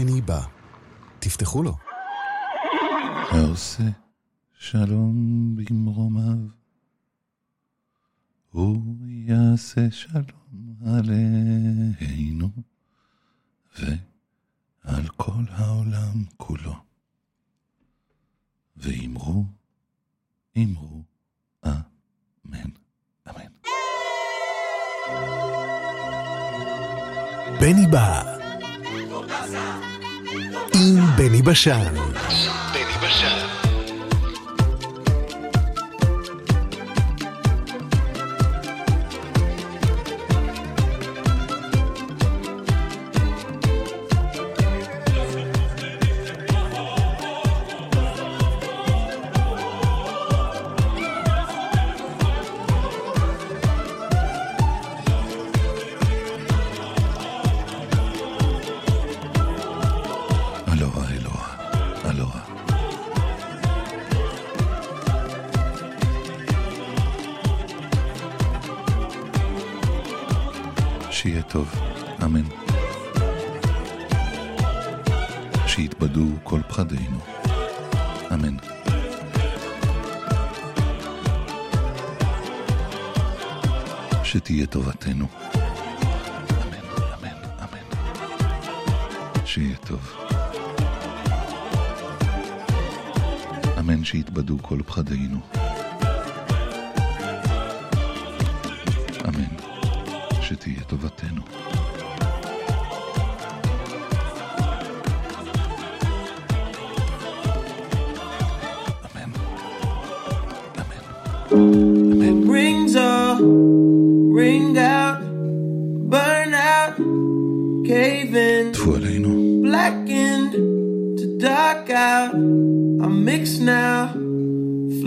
בני בא. תפתחו לו. העושה שלום במרומיו, הוא יעשה שלום עלינו ועל כל העולם כולו. ואמרו, אמרו, אמן. אמן. בני בא עם בני בשן. ארצנו. אמן, אמן, אמן. שיהיה טוב. אמן שיתבדו כל פחדינו. אמן שתהיה טובתנו.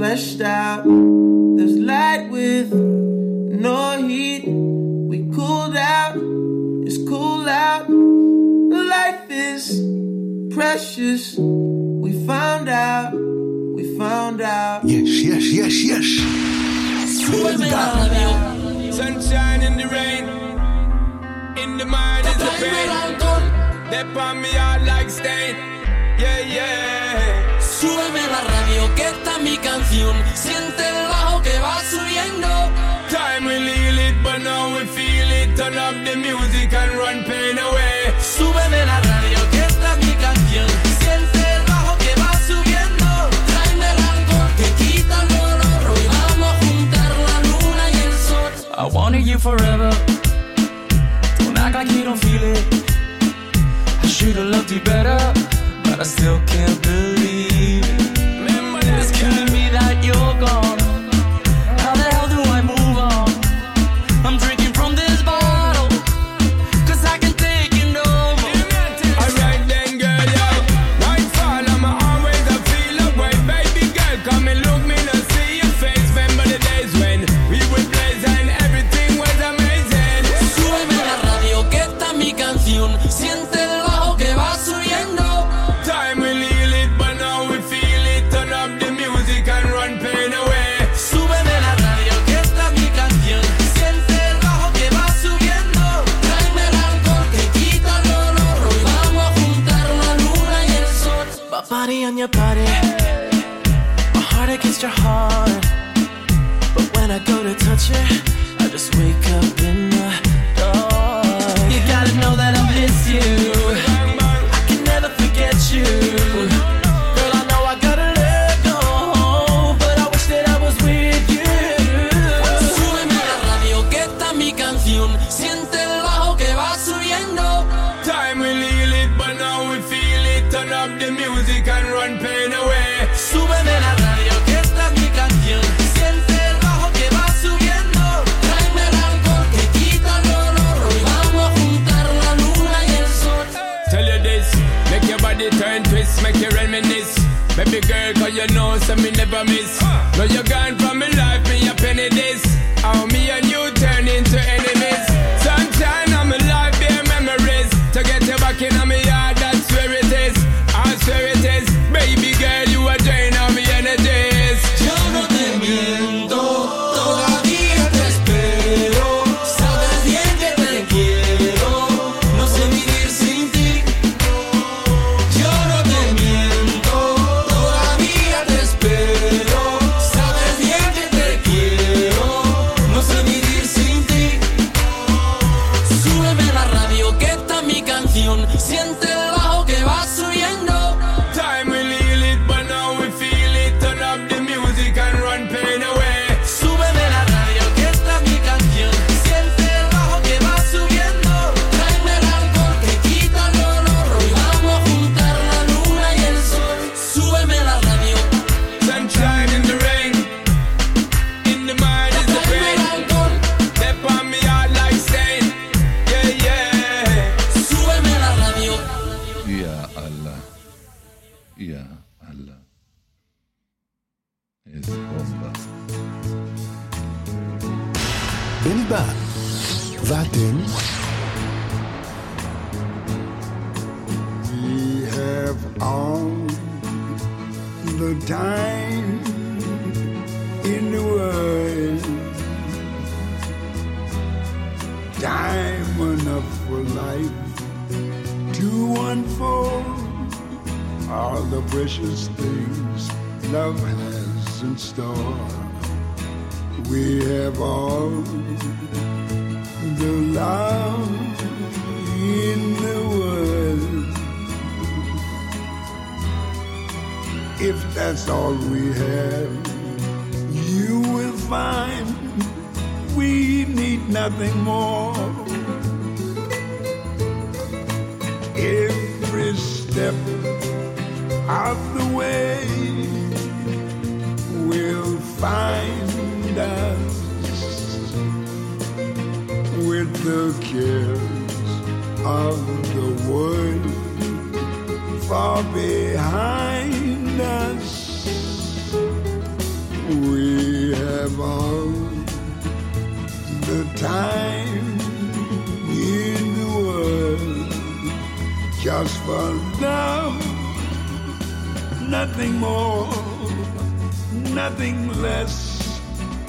fleshed out. There's light with no heat. We cooled out, it's cool out. Life is precious. We found out, we found out. Yes, yes, yes, yes. Found out. Sunshine in the rain, in the mind is the pain. They pan me out like stain, yeah, yeah. Súbeme la radio que mi canción. Siente el bajo que va subiendo. Time we need it, but now we feel it. Turn up the music and run pain away. Súbeme la radio, que esta es mi canción. Siente el bajo que va subiendo. Tráeme el alcohol que quita el dolor. Hoy vamos a juntar la luna y el sol. I wanted you forever. Don't act like you don't feel it. I should've loved you better, but I still can't believe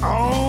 Oh.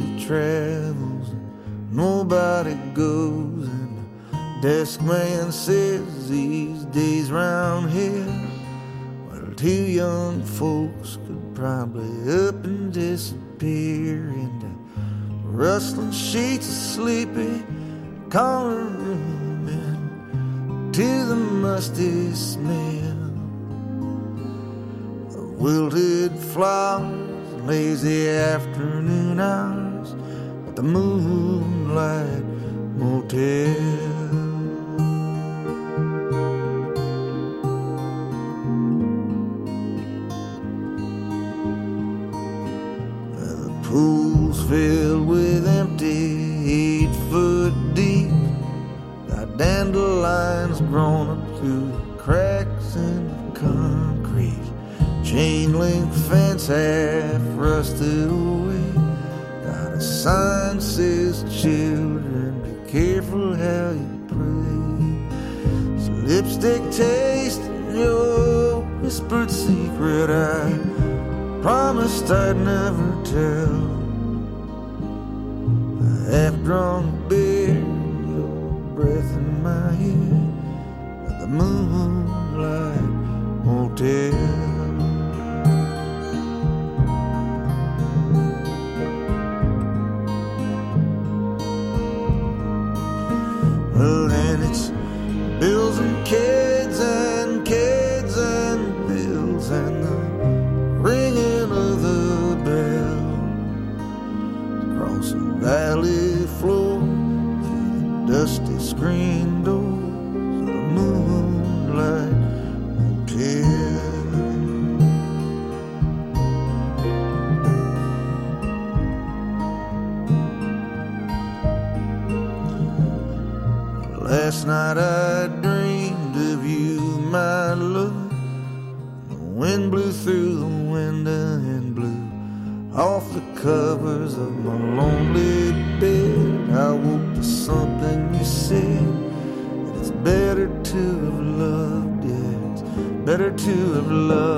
Nobody travels, nobody goes. And desk man says these days round here, well, two young folks could probably up and disappear into rustling sheets of sleepy collar and to the musty smell of wilted flowers, lazy afternoon hours the Moonlight Motel. night I dreamed of you, my love. The wind blew through the window and blew off the covers of my lonely bed. I woke to something you said. It's better to have loved, it, It's better to have loved.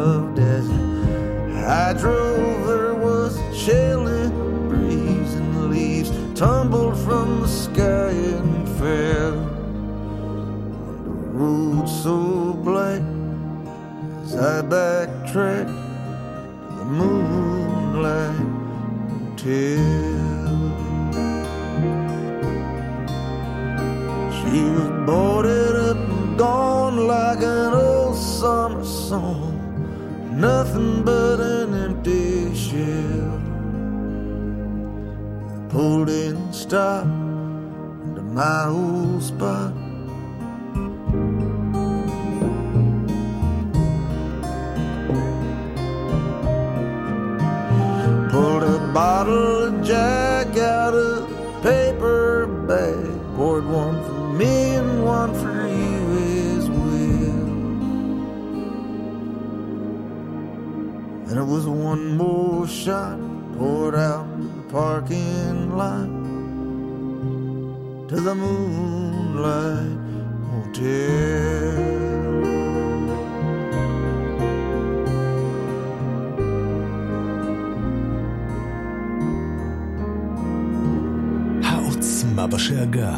העוצמה בשאגה.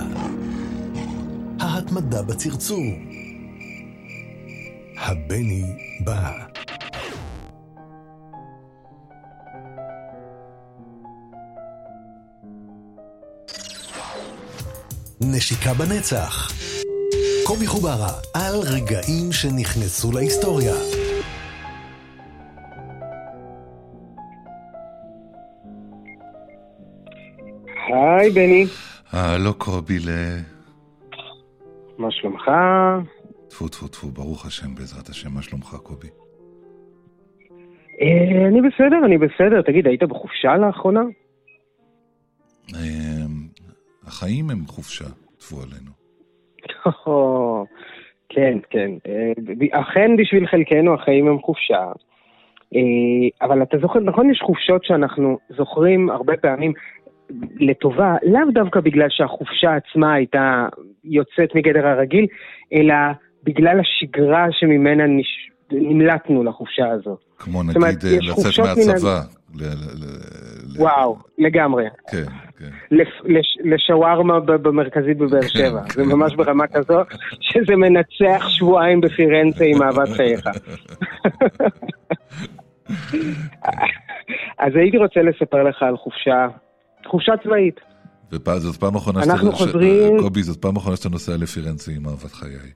ההתמדה בצרצור. הבני בא. נשיקה בנצח. קובי חוברה, על רגעים שנכנסו להיסטוריה. היי בני, הלו קובי ל... מה שלומך? טפו טפו טפו, ברוך השם, בעזרת השם, מה שלומך קובי? אה, אני בסדר, אני בסדר. תגיד, היית בחופשה לאחרונה? אה, החיים הם חופשה, טפו עלינו. כן, כן. אה, אכן בשביל חלקנו החיים הם חופשה. אה, אבל אתה זוכר, נכון יש חופשות שאנחנו זוכרים הרבה פעמים לטובה, לאו דווקא בגלל שהחופשה עצמה הייתה יוצאת מגדר הרגיל, אלא בגלל השגרה שממנה נש... נמלטנו לחופשה הזו. כמו זאת אומרת, נגיד אה, לצאת מהצבא. ל- ל- ל- וואו, לגמרי. כן, כן. לפ- לש- לשווארמה במרכזית בבאר שבע. כן. זה ממש ברמה כזו, שזה מנצח שבועיים בפירנצה עם אהבת חייך. אז הייתי רוצה לספר לך על חופשה, חופשה צבאית. ופעם, זאת פעם אחרונה אנחנו שאתה... חוזרים- ש- קובי, זאת פעם אחרונה שאתה נוסע לפירנצה עם אהבת חיי.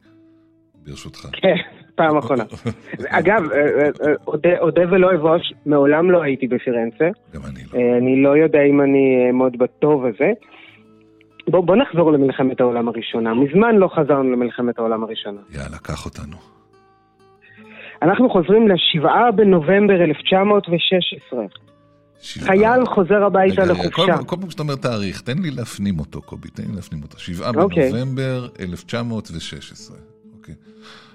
ברשותך. כן, פעם אחרונה. אגב, אה, אה, אה, אודה- ולא אבוש, מעולם לא הייתי בפירנצה. גם אני לא. אה, אני לא יודע אם אני אעמוד בטוב הזה. בוא, בוא נחזור למלחמת העולם הראשונה. מזמן לא חזרנו למלחמת העולם הראשונה. יאללה, קח אותנו. אנחנו חוזרים לשבעה בנובמבר 1916. שבעה. חייל חוזר הביתה רגע, לחופשה. כל כל פעם שאתה אומר תאריך, תן לי להפנים אותו, קובי, תן לי להפנים אותו. שבעה אוקיי. בנובמבר 1916. אוקיי.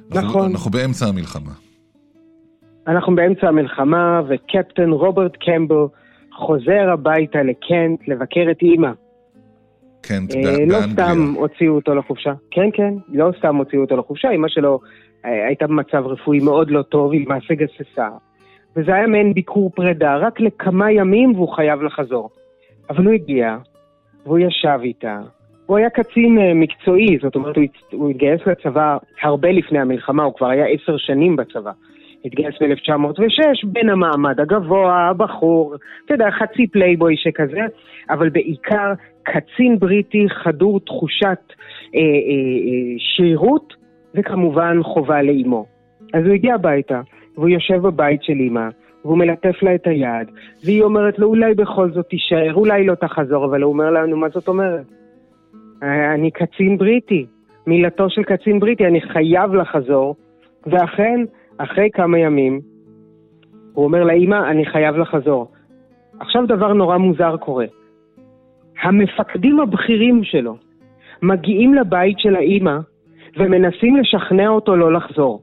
נכון. אנחנו באמצע המלחמה. אנחנו באמצע המלחמה, וקפטן רוברט קמבל חוזר הביתה לקנט לבקר את אימא. קנט אה, לא באנגליה. סתם הוציאו אותו לחופשה. כן, כן, לא סתם הוציאו אותו לחופשה, אמא שלו אה, הייתה במצב רפואי מאוד לא טוב, היא למעשה גססה. וזה היה מעין ביקור פרידה, רק לכמה ימים והוא חייב לחזור. אבל הוא הגיע, והוא ישב איתה. הוא היה קצין אה, מקצועי, זאת אומרת, הוא, הצ- הוא התגייס לצבא הרבה לפני המלחמה, הוא כבר היה עשר שנים בצבא. התגייס ב-1906, בין המעמד הגבוה, הבחור, אתה יודע, חצי פלייבוי שכזה, אבל בעיקר קצין בריטי חדור תחושת אה, אה, אה, שירות, וכמובן חובה לאימו. אז הוא הגיע הביתה, והוא יושב בבית של אימא, והוא מלטף לה את היד, והיא אומרת לו, אולי בכל זאת תישאר, אולי לא תחזור, אבל הוא אומר לנו, מה זאת אומרת? "אה, אני קצין בריטי, מילתו של קצין בריטי, אני חייב לחזור. ואכן, אחרי כמה ימים, הוא אומר לאימא, אני חייב לחזור. עכשיו דבר נורא מוזר קורה. המפקדים הבכירים שלו מגיעים לבית של האימא ומנסים לשכנע אותו לא לחזור.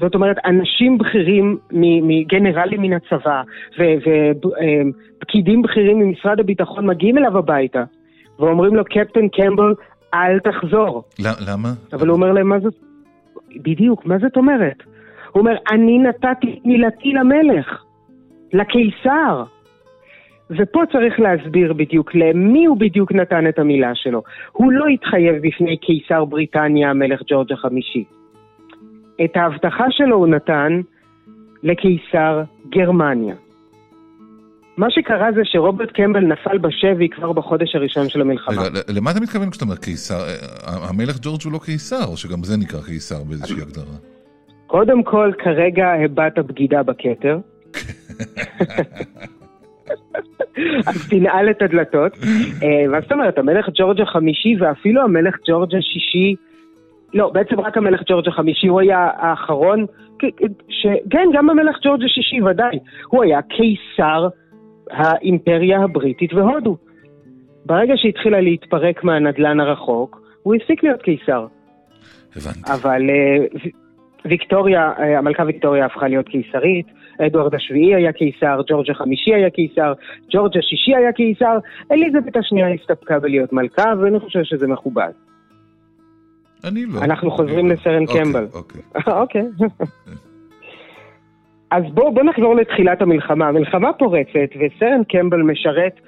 זאת אומרת, אנשים בכירים, מגנרלים מן הצבא ופקידים בכירים ממשרד הביטחון מגיעים אליו הביתה ואומרים לו, קפטן קמבל, אל תחזור. למה? אבל הוא אומר להם, מה זאת... בדיוק, מה זאת אומרת? הוא אומר, אני נתתי מילתי למלך, לקיסר. ופה צריך להסביר בדיוק למי הוא בדיוק נתן את המילה שלו. הוא לא התחייב בפני קיסר בריטניה, המלך ג'ורג' החמישי. את ההבטחה שלו הוא נתן לקיסר גרמניה. מה שקרה זה שרוברט קמבל נפל בשבי כבר בחודש הראשון של המלחמה. רגע, למה אתה מתכוון כשאתה אומר קיסר? אה, המלך ג'ורג' הוא לא קיסר, או שגם זה נקרא קיסר באיזושהי הגדרה? קודם כל, כרגע הבעת בגידה בכתר. אז תנעל את הדלתות. אה, מה זאת אומרת, המלך ג'ורג' החמישי ואפילו המלך ג'ורג' השישי, לא, בעצם רק המלך ג'ורג' החמישי, הוא היה האחרון, ש... כן, גם המלך ג'ורג' השישי, ודאי. הוא היה קיסר האימפריה הבריטית והודו. ברגע שהתחילה להתפרק מהנדלן הרחוק, הוא הפסיק להיות קיסר. הבנתי. אבל אה, ויקטוריה, אה, המלכה ויקטוריה הפכה להיות קיסרית, אדוארד השביעי היה קיסר, ג'ורג' החמישי היה קיסר, ג'ורג' השישי היה קיסר, אליזבת השנייה הסתפקה בלהיות מלכה, ואני חושב שזה מכובד. אני לא. אנחנו חוזרים לא. לסרן אוקיי, קמבל. אוקיי. אוקיי. אז בואו בוא נחזור לתחילת המלחמה. המלחמה פורצת, וסרן קמבל משרת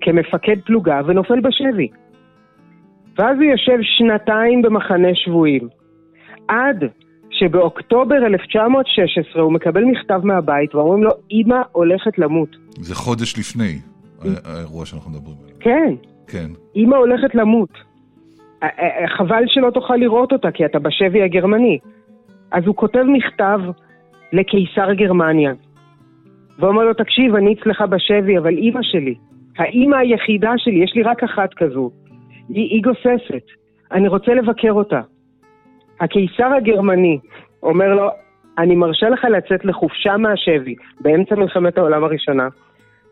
כמפקד פלוגה ונופל בשבי. ואז הוא יושב שנתיים במחנה שבויים. עד שבאוקטובר 1916 הוא מקבל מכתב מהבית ואומרים לו, אמא הולכת למות. זה חודש לפני האירוע שאנחנו מדברים עליו. כן, כן. אמא הולכת למות. חבל שלא תוכל לראות אותה, כי אתה בשבי הגרמני. אז הוא כותב מכתב לקיסר גרמניה, ואומר לו, תקשיב, אני אצלך בשבי, אבל אימא שלי, האימא היחידה שלי, יש לי רק אחת כזו, היא, היא גוססת, אני רוצה לבקר אותה. הקיסר הגרמני אומר לו, אני מרשה לך לצאת לחופשה מהשבי, באמצע מלחמת העולם הראשונה,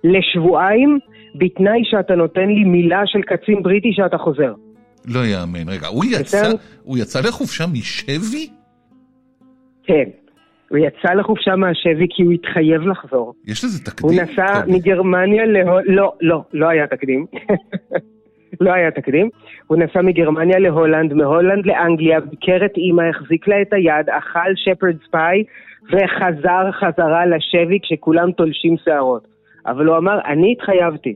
לשבועיים, בתנאי שאתה נותן לי מילה של קצין בריטי שאתה חוזר. לא יאמן. רגע, הוא יצא? הוא יצא לחופשה משבי? כן. הוא יצא לחופשה מהשבי כי הוא התחייב לחזור. יש לזה הוא תקדים? נסע טוב, מגרמניה להולנד, לא, לא, לא היה תקדים. לא היה תקדים. הוא נסע מגרמניה להולנד, מהולנד לאנגליה, ביקר את אימא, החזיק לה את היד, אכל שפרד ספיי, וחזר חזרה לשבי כשכולם תולשים שערות. אבל הוא אמר, אני התחייבתי.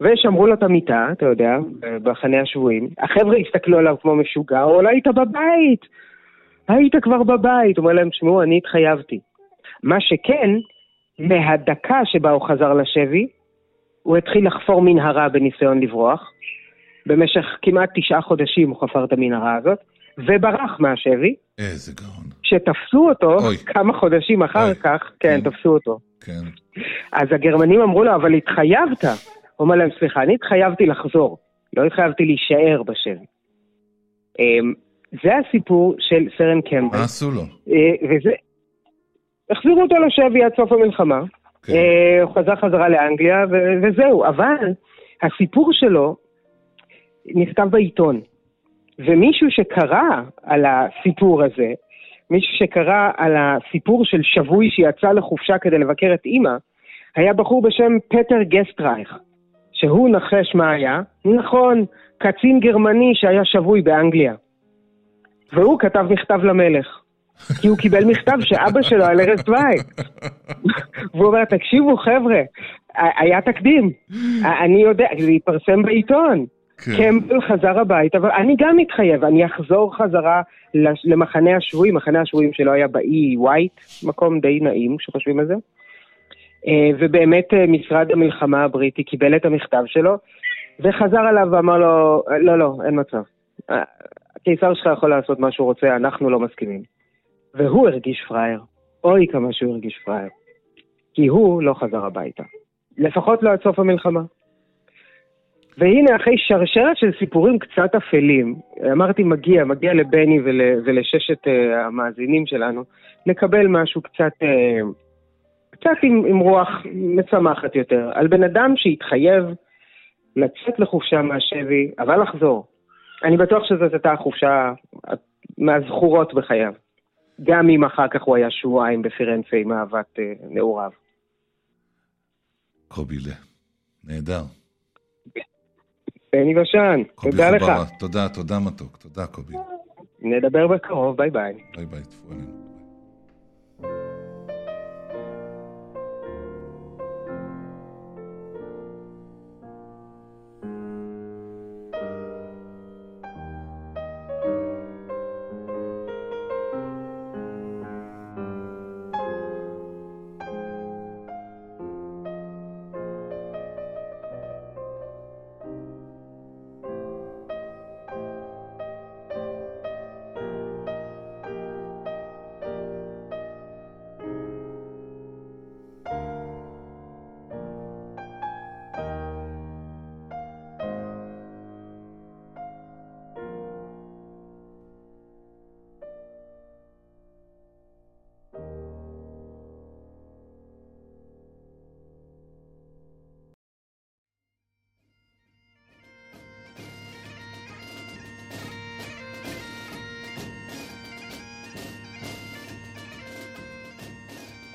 ושמרו לו את המיטה, אתה יודע, בחנה השבויים. החבר'ה הסתכלו עליו כמו משוגע, אולי היית בבית, היית כבר בבית. הוא אומר להם, תשמעו, אני התחייבתי. מה שכן, מהדקה שבה הוא חזר לשבי, הוא התחיל לחפור מנהרה בניסיון לברוח. במשך כמעט תשעה חודשים הוא חפר את המנהרה הזאת, וברח מהשבי. איזה גאון. כשתפסו אותו, אוי. כמה חודשים אחר אוי. כך, כן, כן. תפסו אותו. כן. אז הגרמנים אמרו לו, אבל התחייבת. הוא אומר להם, סליחה, אני התחייבתי לחזור, לא התחייבתי להישאר בשבי. אמ, זה הסיפור של סרן קמבל. מה עשו לו? אה, וזה... החזירו אותו לשבי עד סוף המלחמה. כן. אה, הוא חזר חזרה לאנגליה, ו- וזהו. אבל הסיפור שלו נכתב בעיתון. ומישהו שקרא על הסיפור הזה, מישהו שקרא על הסיפור של שבוי שיצא לחופשה כדי לבקר את אימא, היה בחור בשם פטר גסטרייך, שהוא נחש מה היה? נכון, קצין גרמני שהיה שבוי באנגליה. והוא כתב מכתב למלך. כי הוא קיבל מכתב שאבא שלו על ערש דווי. והוא אומר, תקשיבו חבר'ה, היה תקדים. אני יודע, זה התפרסם בעיתון. כן. קמבל חזר הביתה, אבל אני גם מתחייב, אני אחזור חזרה למחנה השבויים, מחנה השבויים שלו היה באי ווייט, מקום די נעים כשחושבים על זה. אה, ובאמת אה, משרד המלחמה הבריטי קיבל את המכתב שלו, וחזר עליו ואמר לו, לא, לא, אין מצב. אה, הקיסר שלך יכול לעשות מה שהוא רוצה, אנחנו לא מסכימים. והוא הרגיש פראייר. אוי כמה שהוא הרגיש פראייר. כי הוא לא חזר הביתה. לפחות לא עד סוף המלחמה. והנה, אחרי שרשרת של סיפורים קצת אפלים, אמרתי מגיע, מגיע לבני ול, ולששת uh, המאזינים שלנו, לקבל משהו קצת, uh, קצת עם, עם רוח משמחת יותר, על בן אדם שהתחייב לצאת לחופשה מהשבי, אבל לחזור. אני בטוח שזאת הייתה החופשה מהזכורות בחייו. גם אם אחר כך הוא היה שבועיים בפירנצה עם אהבת אה, נעוריו. קובילה. נהדר. בני בשן, תודה לך. תודה, תודה מתוק. תודה קובי. נדבר בקרוב, ביי ביי. ביי ביי, עלינו.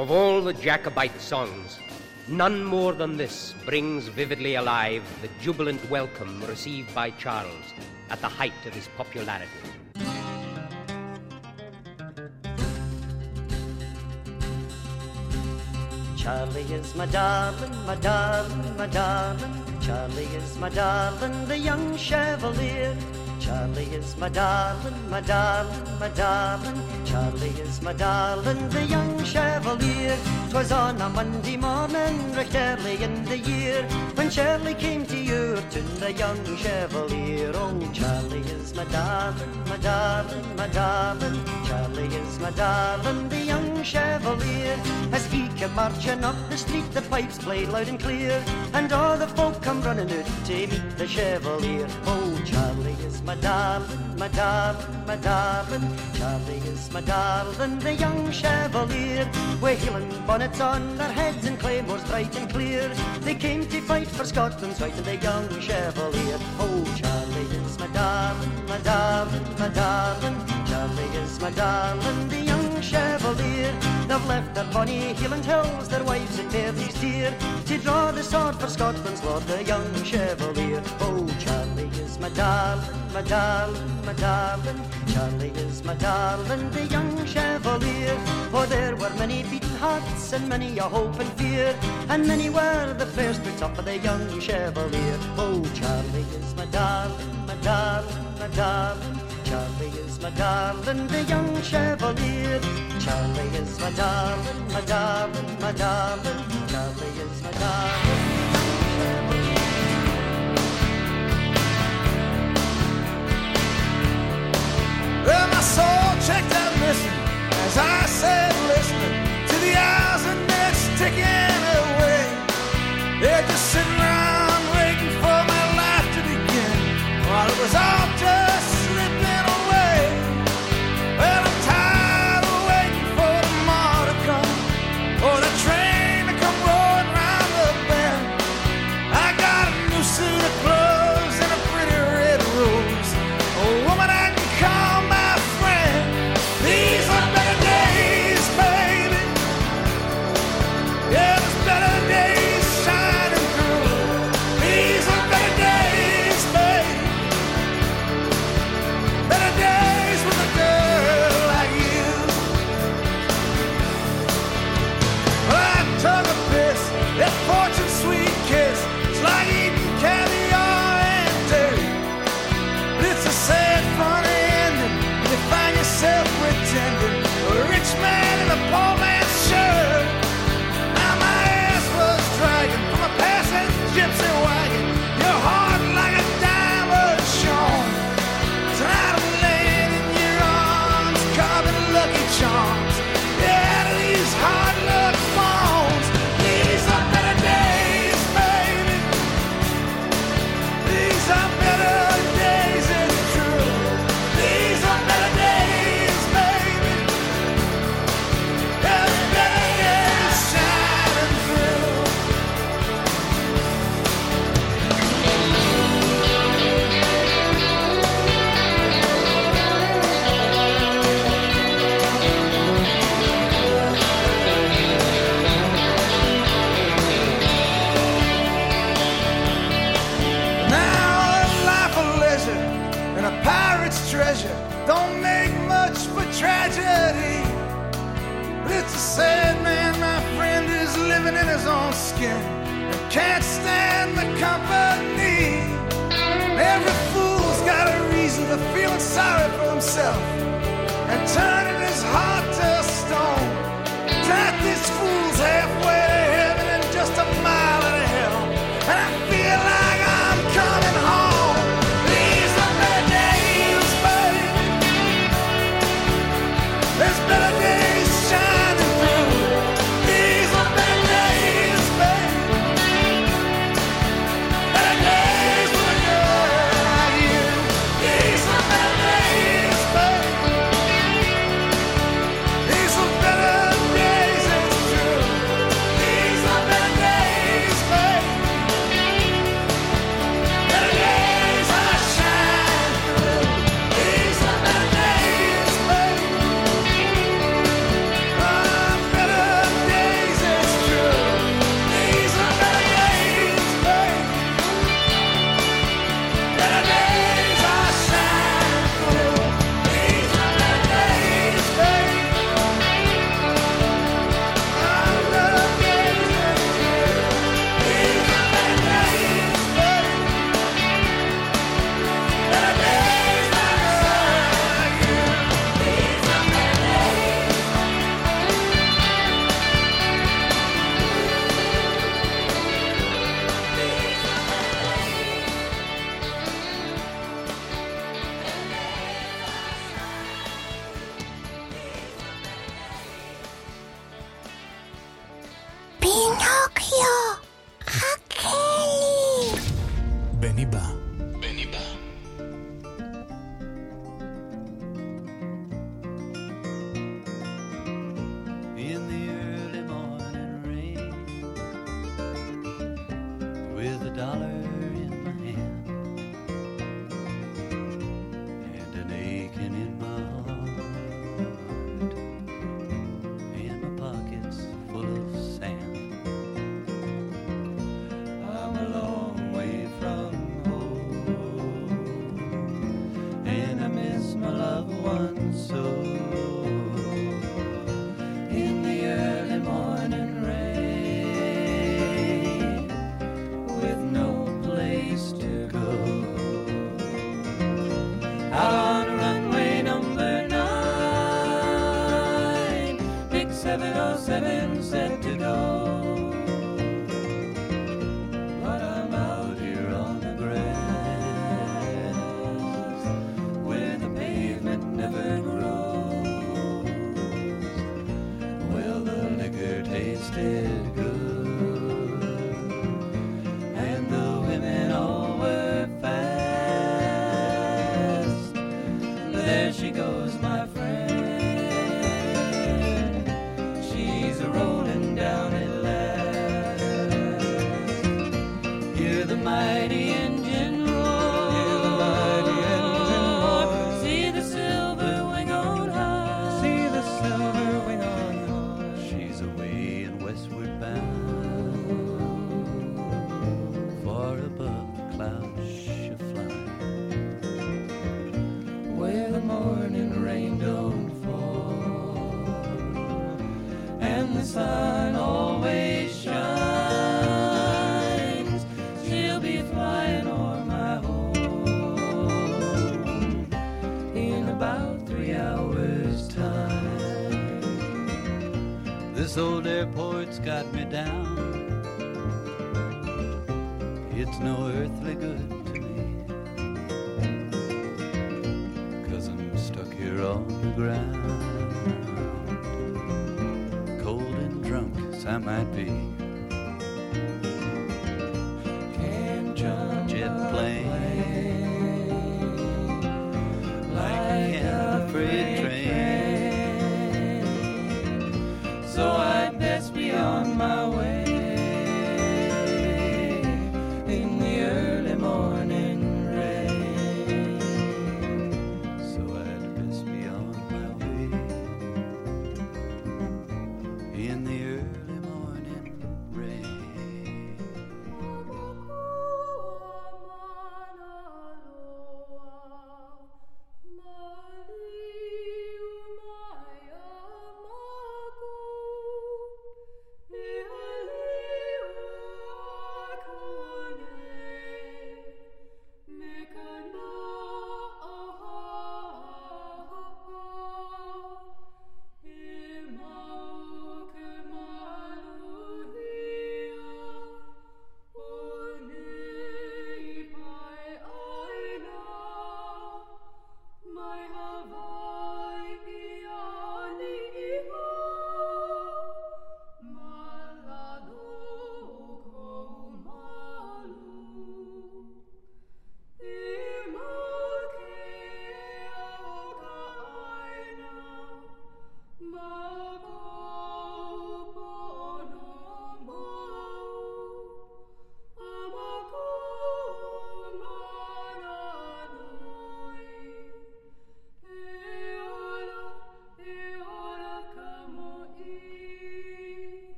Of all the Jacobite songs, none more than this brings vividly alive the jubilant welcome received by Charles at the height of his popularity. Charlie is my darling, my darling, my darling. Charlie is my darling, the young chevalier. Charlie is my darling, my darling, my darling. Charlie is my darling, the young chevalier. 'Twas on a Monday morning, recht early in the year, when Charlie came to Yurton, the young chevalier. Oh, Charlie is my darling, my darling, my darling. Charlie is my darling, the young chevalier. As he came marching up the street, the pipes played loud and clear, and all the folk come running out to meet the chevalier. Oh, Charlie is my darling, my darling, my darling. Charlie is my darling, the young chevalier. With heeling bonnets on their heads and claymores bright and clear, they came to fight for Scotland's right and the young chevalier. Oh, Charlie is my darling, my darling, my darling. Charlie is my darling, the young chevalier. They've left their bonny Highland hills, their wives and babies dear, to draw the sword for Scotland's lord, the young chevalier. Oh, Charlie is my darling, my darling, my darling. Charlie is my darling, the young chevalier. For there were many beaten hearts and many a hope and fear, and many were the first boots up of the young chevalier. Oh, Charlie is my darling, my darling, my darling. Charlie is my darling, the young chevalier. Charlie is my darling, my darling, my darling. Charlie is my darling. Well, my soul checked out missing as I sat listening to the hours and minutes ticking away. They're just sitting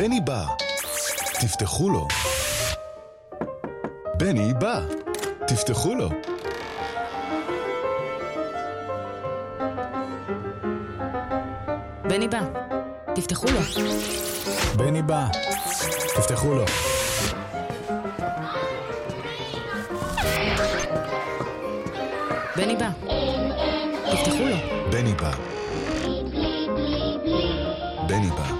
בני בא. תפתחו לו. בני בא. תפתחו לו. בני בא, תפתחו לו. בני בא. תפתחו לו. בני בא, תפתחו לו. בני בא. בני בא.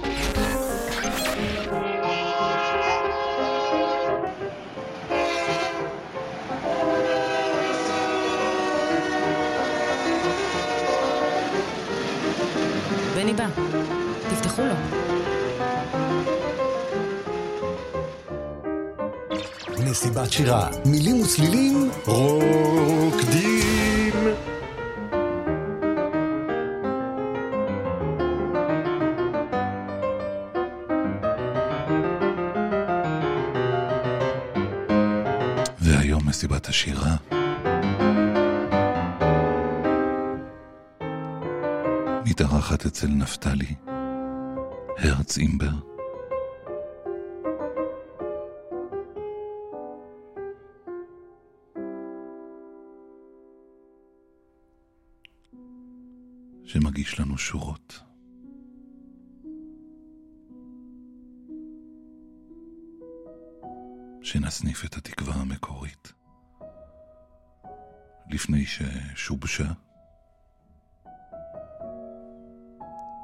מסיבת שירה, מילים וצלילים, רוקדים. והיום מסיבת השירה. מתארחת אצל נפתלי, הרץ אימבר. שמגיש לנו שורות. שנסניף את התקווה המקורית לפני ששובשה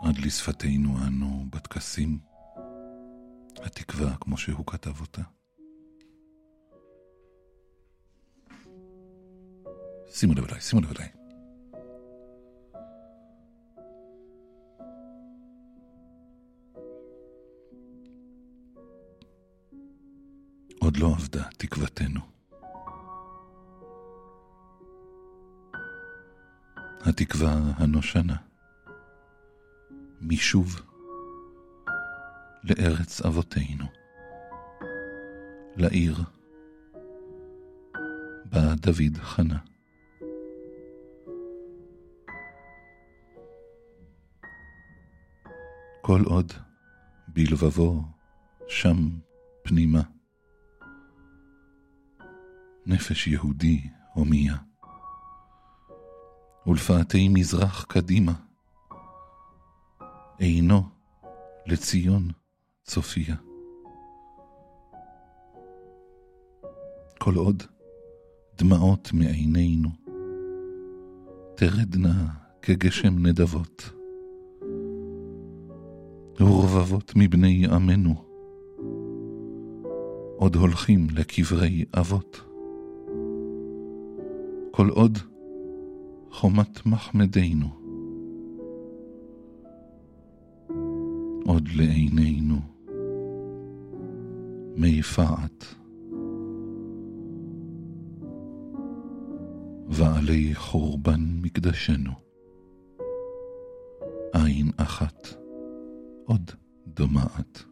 עד לשפתנו אנו בטקסים, התקווה כמו שהוא כתב אותה. שימו לב אליי, שימו לב אליי. עוד לא אבדה תקוותנו. התקווה הנושנה. משוב לארץ אבותינו, לעיר בה דוד חנה. כל עוד בלבבו שם פנימה, נפש יהודי הומיה, ולפאתי מזרח קדימה, עינו לציון צופיה. כל עוד דמעות מעינינו תרדנה כגשם נדבות, ורבבות מבני עמנו עוד הולכים לקברי אבות. כל עוד חומת מחמדנו עוד לעינינו מי פעט ועלי חורבן מקדשנו עין אחת עוד דומעת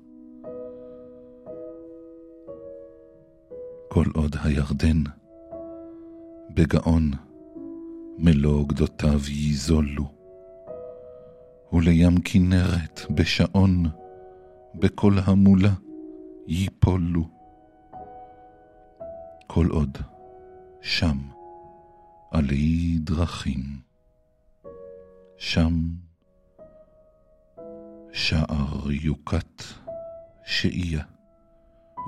כל עוד הירדן בגאון מלוא גדותיו ייזולו ולים כנרת בשעון, בכל המולה ייפולו. כל עוד שם עלי דרכים, שם שער יוקת שאייה,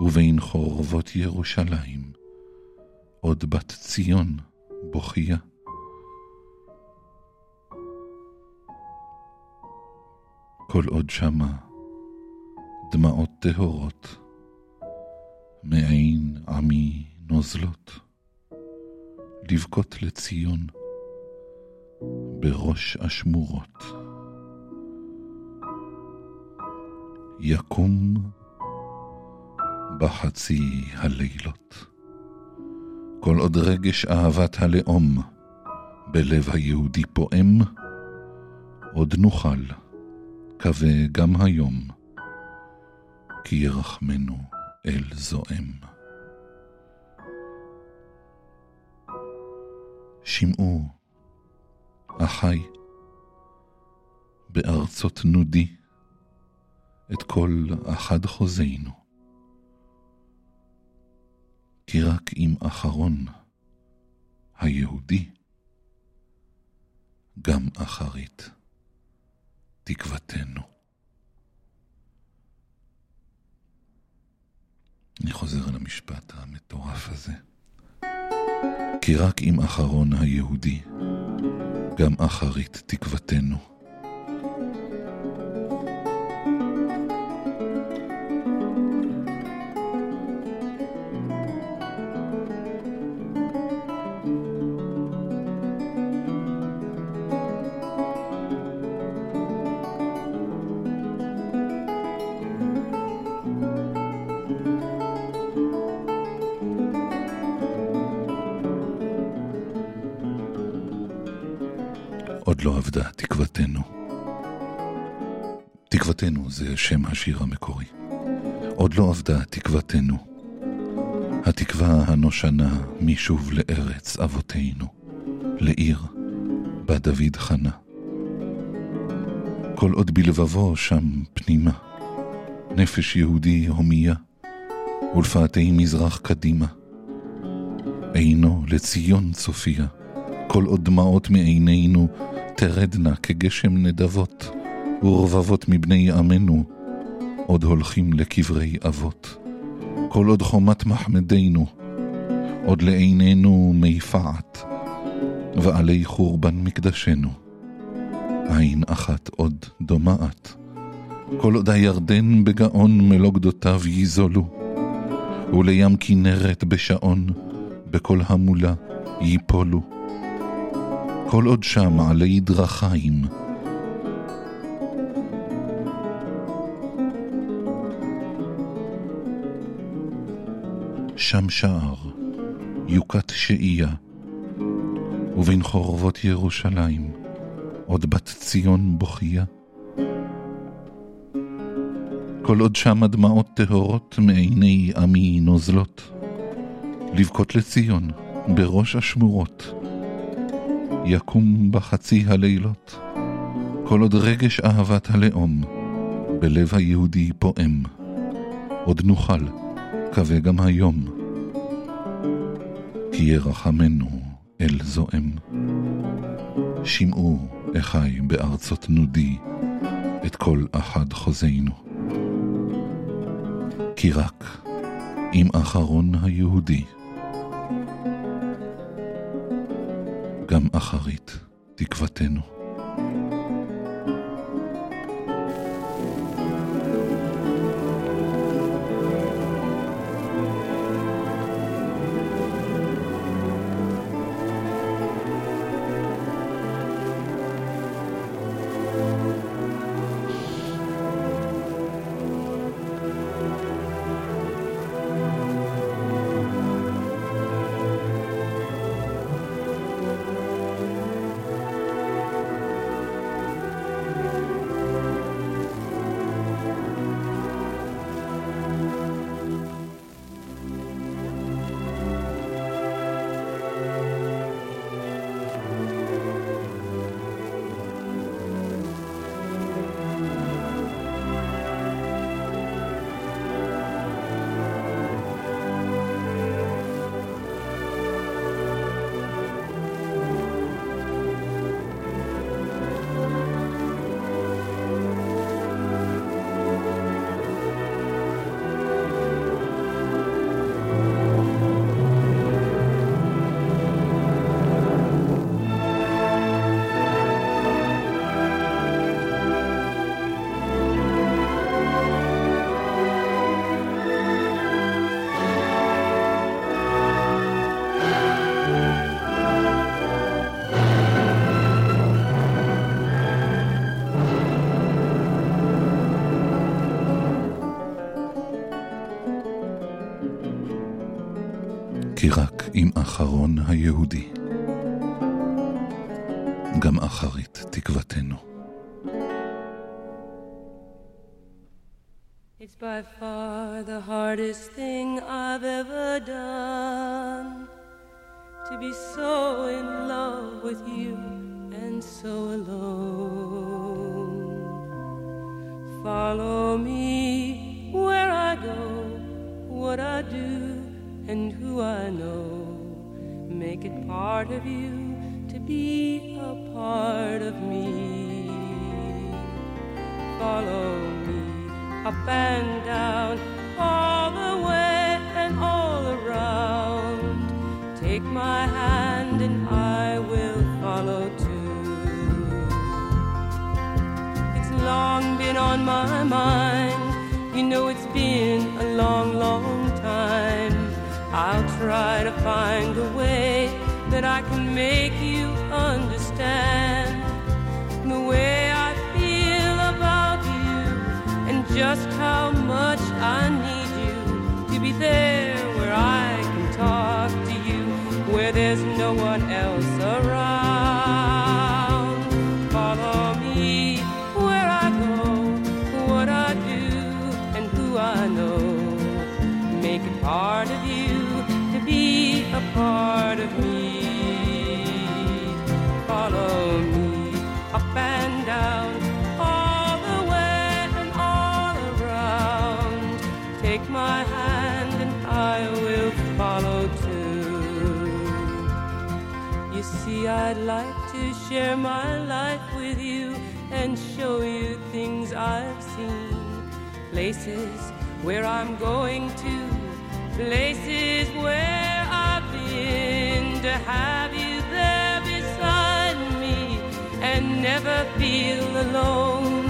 ובין חורבות ירושלים עוד בת ציון בוכייה. כל עוד שמה דמעות טהורות מעין עמי נוזלות, לבכות לציון בראש השמורות. יקום בחצי הלילות, כל עוד רגש אהבת הלאום בלב היהודי פועם, עוד נוכל קווה גם היום, כי ירחמנו אל זועם. שמעו, אחי, בארצות נודי, את כל אחד חוזינו. כי רק עם אחרון היהודי, גם אחרית תקוותנו. אני חוזר על המשפט המטורף הזה. כי רק עם אחרון היהודי, גם אחרית תקוותנו. השיר המקורי. עוד לא אבדה תקוותנו. התקווה הנושנה משוב לארץ אבותינו, לעיר בה דוד חנה. כל עוד בלבבו שם פנימה, נפש יהודי הומייה, ולפאתי מזרח קדימה. עינו לציון צופיה, כל עוד דמעות מעינינו תרדנה כגשם נדבות, ורבבות מבני עמנו עוד הולכים לקברי אבות. כל עוד חומת מחמדנו, עוד לעינינו מיפעת, ועלי חורבן מקדשנו, עין אחת עוד דומעת. כל עוד הירדן בגאון מלוא גדותיו ייזולו, ולים כנרת בשעון, בכל המולה ייפולו. כל עוד שם עלי דרכיים, שם שער, יוקת שאייה, ובין חורבות ירושלים, עוד בת ציון בוכייה. כל עוד שם הדמעות טהורות מעיני עמי נוזלות, לבכות לציון בראש השמורות, יקום בחצי הלילות, כל עוד רגש אהבת הלאום בלב היהודי פועם, עוד נוכל, קווה גם היום, כי ירחמנו אל זועם. שמעו, אחי בארצות נודי, את כל אחד חוזינו. כי רק עם אחרון היהודי, גם אחרית תקוותנו. רק עם אחרון היהודי, גם אחרית תקוותנו. It's by far the hardest thing I've ever done to be so in love with you and so alone. Far Follow me where I go, what I do, and who I know. Make it part of you to be a part of me. Follow me up and down, all the way and all around. Take my hand and I will follow too. It's long been on my mind. You know it's been a long, long. I'll try to find a way that I can make you understand the way I feel about you and just how much I need you to be there where I can talk to you where there's no one else I'd like to share my life with you and show you things I've seen, places where I'm going to, places where I've been to have you there beside me and never feel alone.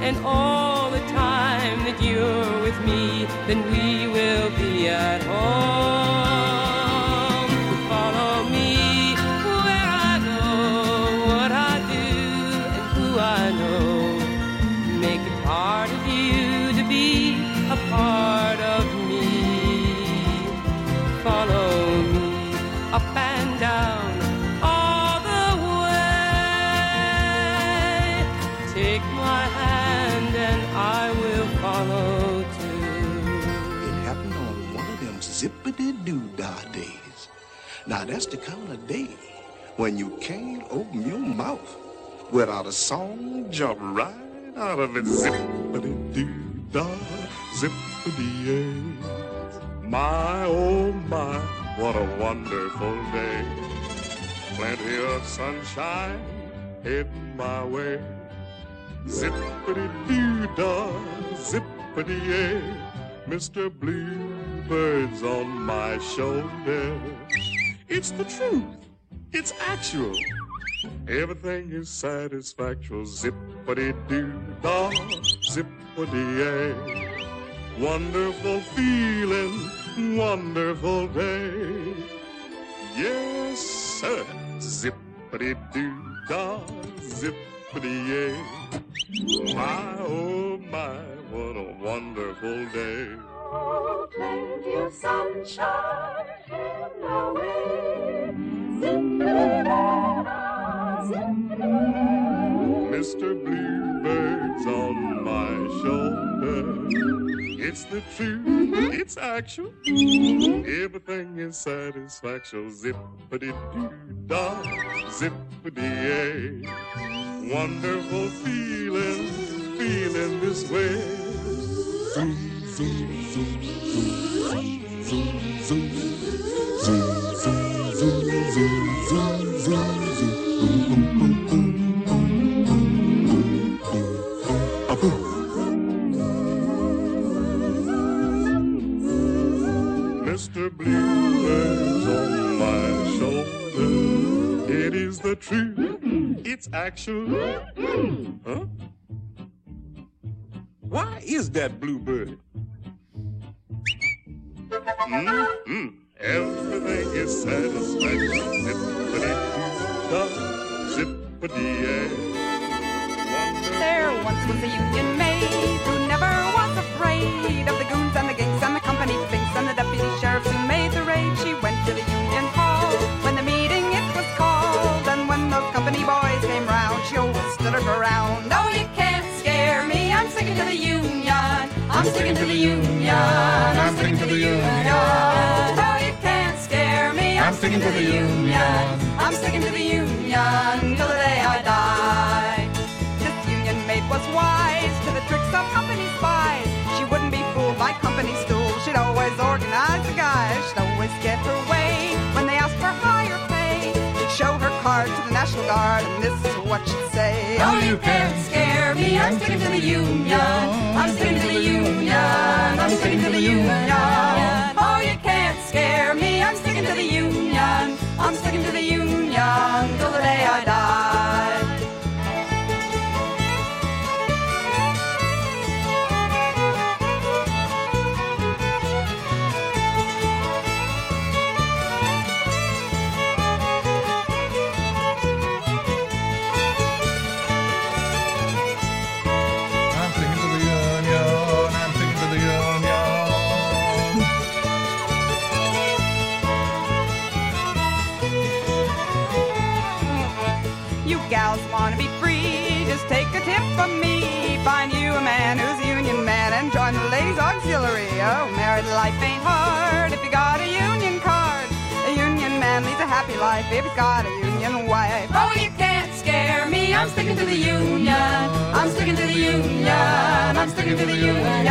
And all the time that you're with me, then we will be at home. That's the kind of day when you can't open your mouth without a song jump right out of it. Zippity doo dah, zippity yay. My oh my, what a wonderful day. Plenty of sunshine heading my way. Zippity doo dah, zippity yay. Mr. Bluebird's on my shoulder. It's the truth. It's actual. Everything is satisfactual. Zippity doo dah, zippity yay. Wonderful feeling, wonderful day. Yes, sir. Zippity doo dah, zippity yay. My oh my, what a wonderful day. Plenty of sunshine in the Mr. Bluebird's on my shoulder. It's the truth, mm-hmm. it's actual. Mm-hmm. Everything is satisfaction. Zippity doo dah, zippity yay. Wonderful feeling, feeling this way. Mr. Blue is on my shoulder. It is the truth. It's actually. Huh? Why is that bluebird? Mm-hmm. Everything is satisfaction. Zippity doo zippity yay. There once was a union maid who never was afraid of the goons and the gangs and the company things and the deputy sheriffs who made the raid. Sticking to the union. I'm sticking to the union till the day I die. This union maid was wise to the tricks saw company spies. She wouldn't be fooled by company stools. She'd always organize the guys. She'd always get her way when they asked for higher pay. She'd show her card to the National Guard, and this is what she'd say. Oh, oh you can't scare me. I'm sticking to the Union. I'm sticking to the Union. I'm sticking to the Union. Oh, you can't scare me. I'm sticking to the Union. I'm sticking to the Union till the day I die. Life if he's got a union wife. Oh, you can't scare me, I'm sticking to the union. I'm sticking to the union. I'm sticking to the union.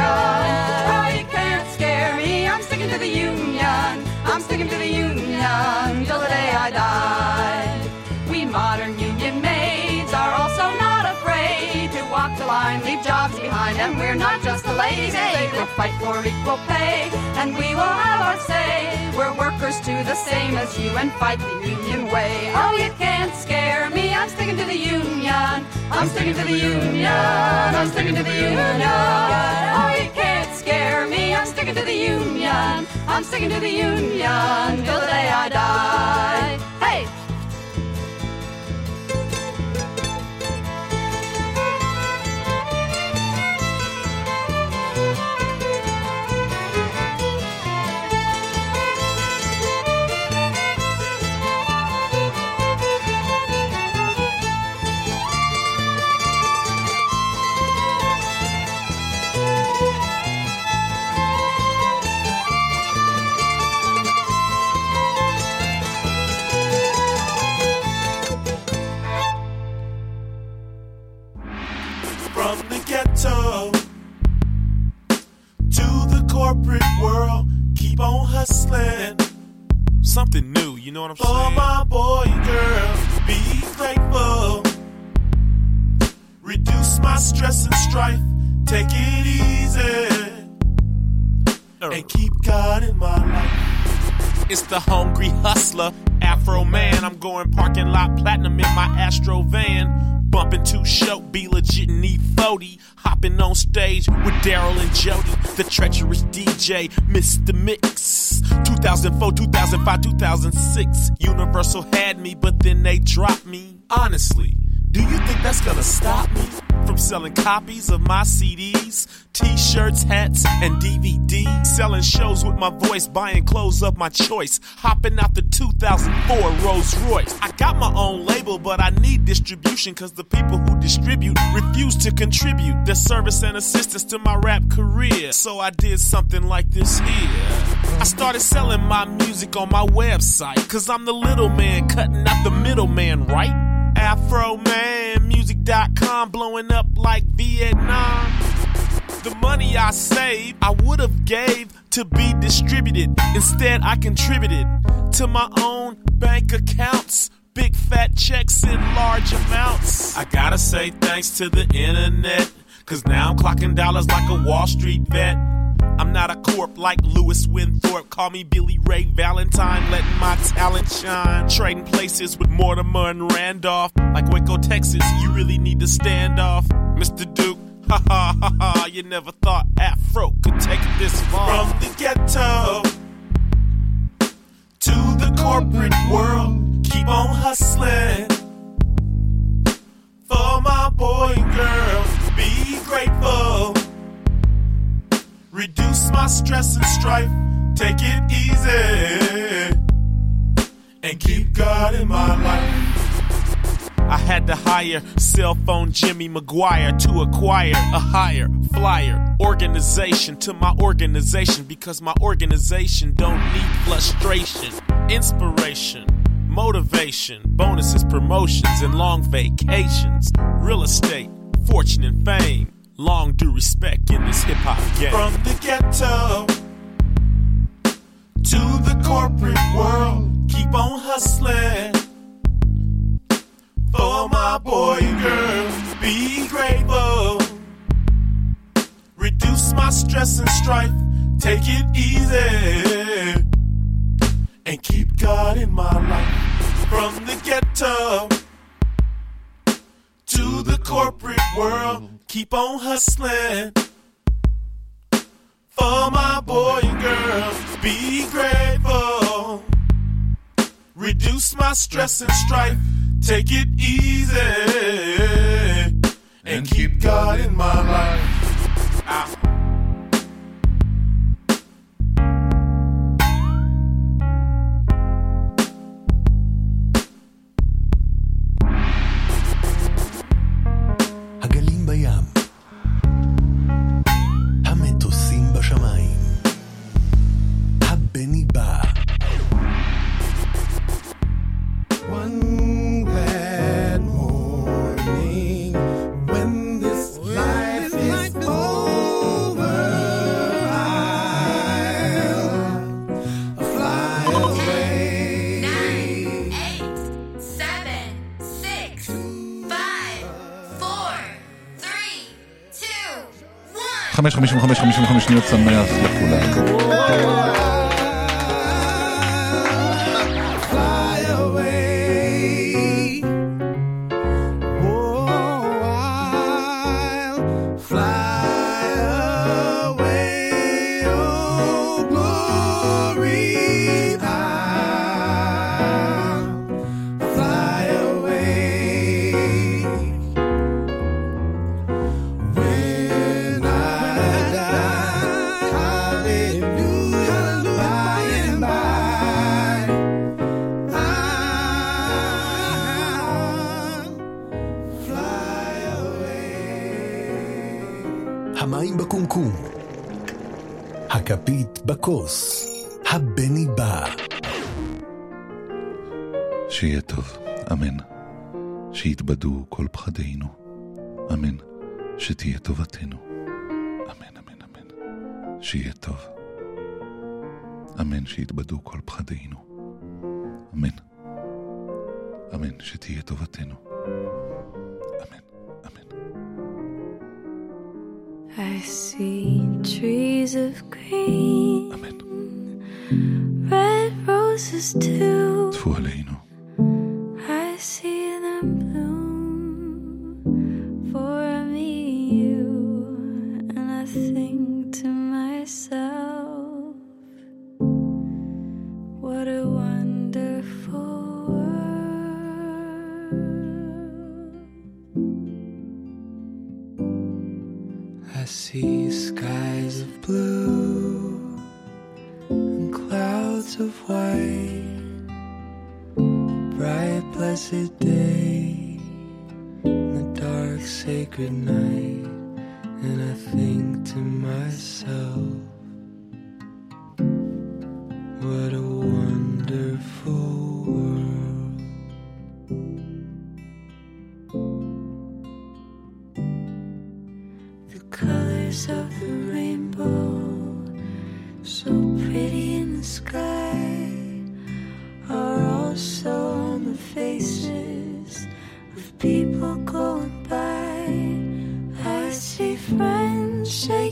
Oh, you can't scare me, I'm sticking to the union. I'm sticking to the union till the day I die. We modern union line, leave jobs behind, and we're not just the lazy. We'll fight for equal pay, and we will have our say. We're workers too, the same as you, and fight the union way. Oh, you can't scare me, I'm sticking to the union. I'm sticking to the union. I'm sticking to the union. Oh, you can't scare me, I'm sticking to the union. I'm sticking to the union till the day I die. Something new, you know what I'm For saying? my boy and girl, be grateful. Reduce my stress and strife, take it easy. And keep God in my life. It's the hungry hustler, Afro man. I'm going parking lot platinum in my Astro van. Bumping too short, be legit and need 40. Hopping on stage with Daryl and Jody, the treacherous DJ, Mr. Mix. 2004, 2005, 2006. Universal had me, but then they dropped me. Honestly, do you think that's gonna stop me from selling copies of my CDs, t-shirts, hats, and DVDs? Selling shows with my voice, buying clothes of my choice, hopping out the 2004 Rolls Royce. I got my own label, but I need distribution cause the people who distribute refuse to contribute their service and assistance to my rap career. So I did something like this here. I started selling my music on my website cause I'm the little man cutting out the middleman, right? AfroManMusic.com blowing up like Vietnam. The money I saved, I would have gave to be distributed. Instead, I contributed to my own bank accounts. Big fat checks in large amounts. I gotta say thanks to the internet, cause now I'm clocking dollars like a Wall Street vet. I'm not a corp like Lewis Winthorpe. Call me Billy Ray Valentine, letting my talent shine. Trading places with Mortimer and Randolph. Like Waco, Texas, you really need to stand off. Mr. Duke, ha ha ha ha, you never thought Afro could take this far. From the ghetto to the corporate world, keep on hustling. For my boy and girl, be grateful. Reduce my stress and strife, take it easy. And keep God in my life. I had to hire cell phone Jimmy McGuire to acquire a higher flyer organization to my organization because my organization don't need frustration, inspiration, motivation, bonuses, promotions, and long vacations, real estate, fortune, and fame. Long due respect in this hip hop game. From the ghetto to the corporate world, keep on hustling. For my boy and girl, be grateful. Reduce my stress and strife, take it easy. And keep God in my life. From the ghetto to the corporate world, keep on hustling. For my boy and girls. be grateful. Reduce my stress and strife, take it easy. And keep God in my life. начнется на המים בקומקום, הכפית בכוס, הבני בא. שיהיה טוב, אמן. שיתבדו כל פחדינו, אמן. שתהיה טובתנו, אמן, אמן, אמן. שיהיה טוב, אמן. שיתבדו כל פחדינו, אמן. אמן. שתהיה טובתנו. see trees of green. Amen. Red roses too.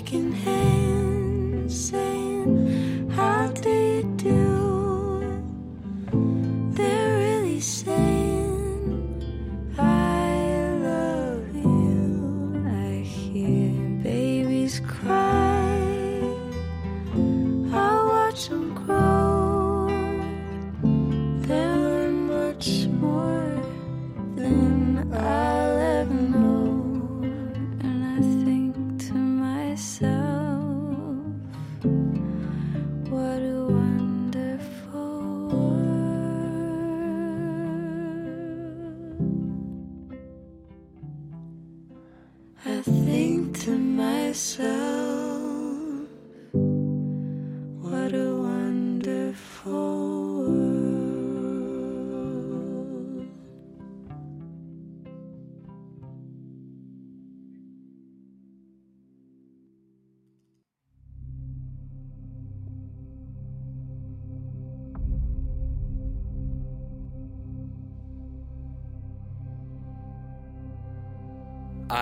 Shaking hands,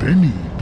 Benny.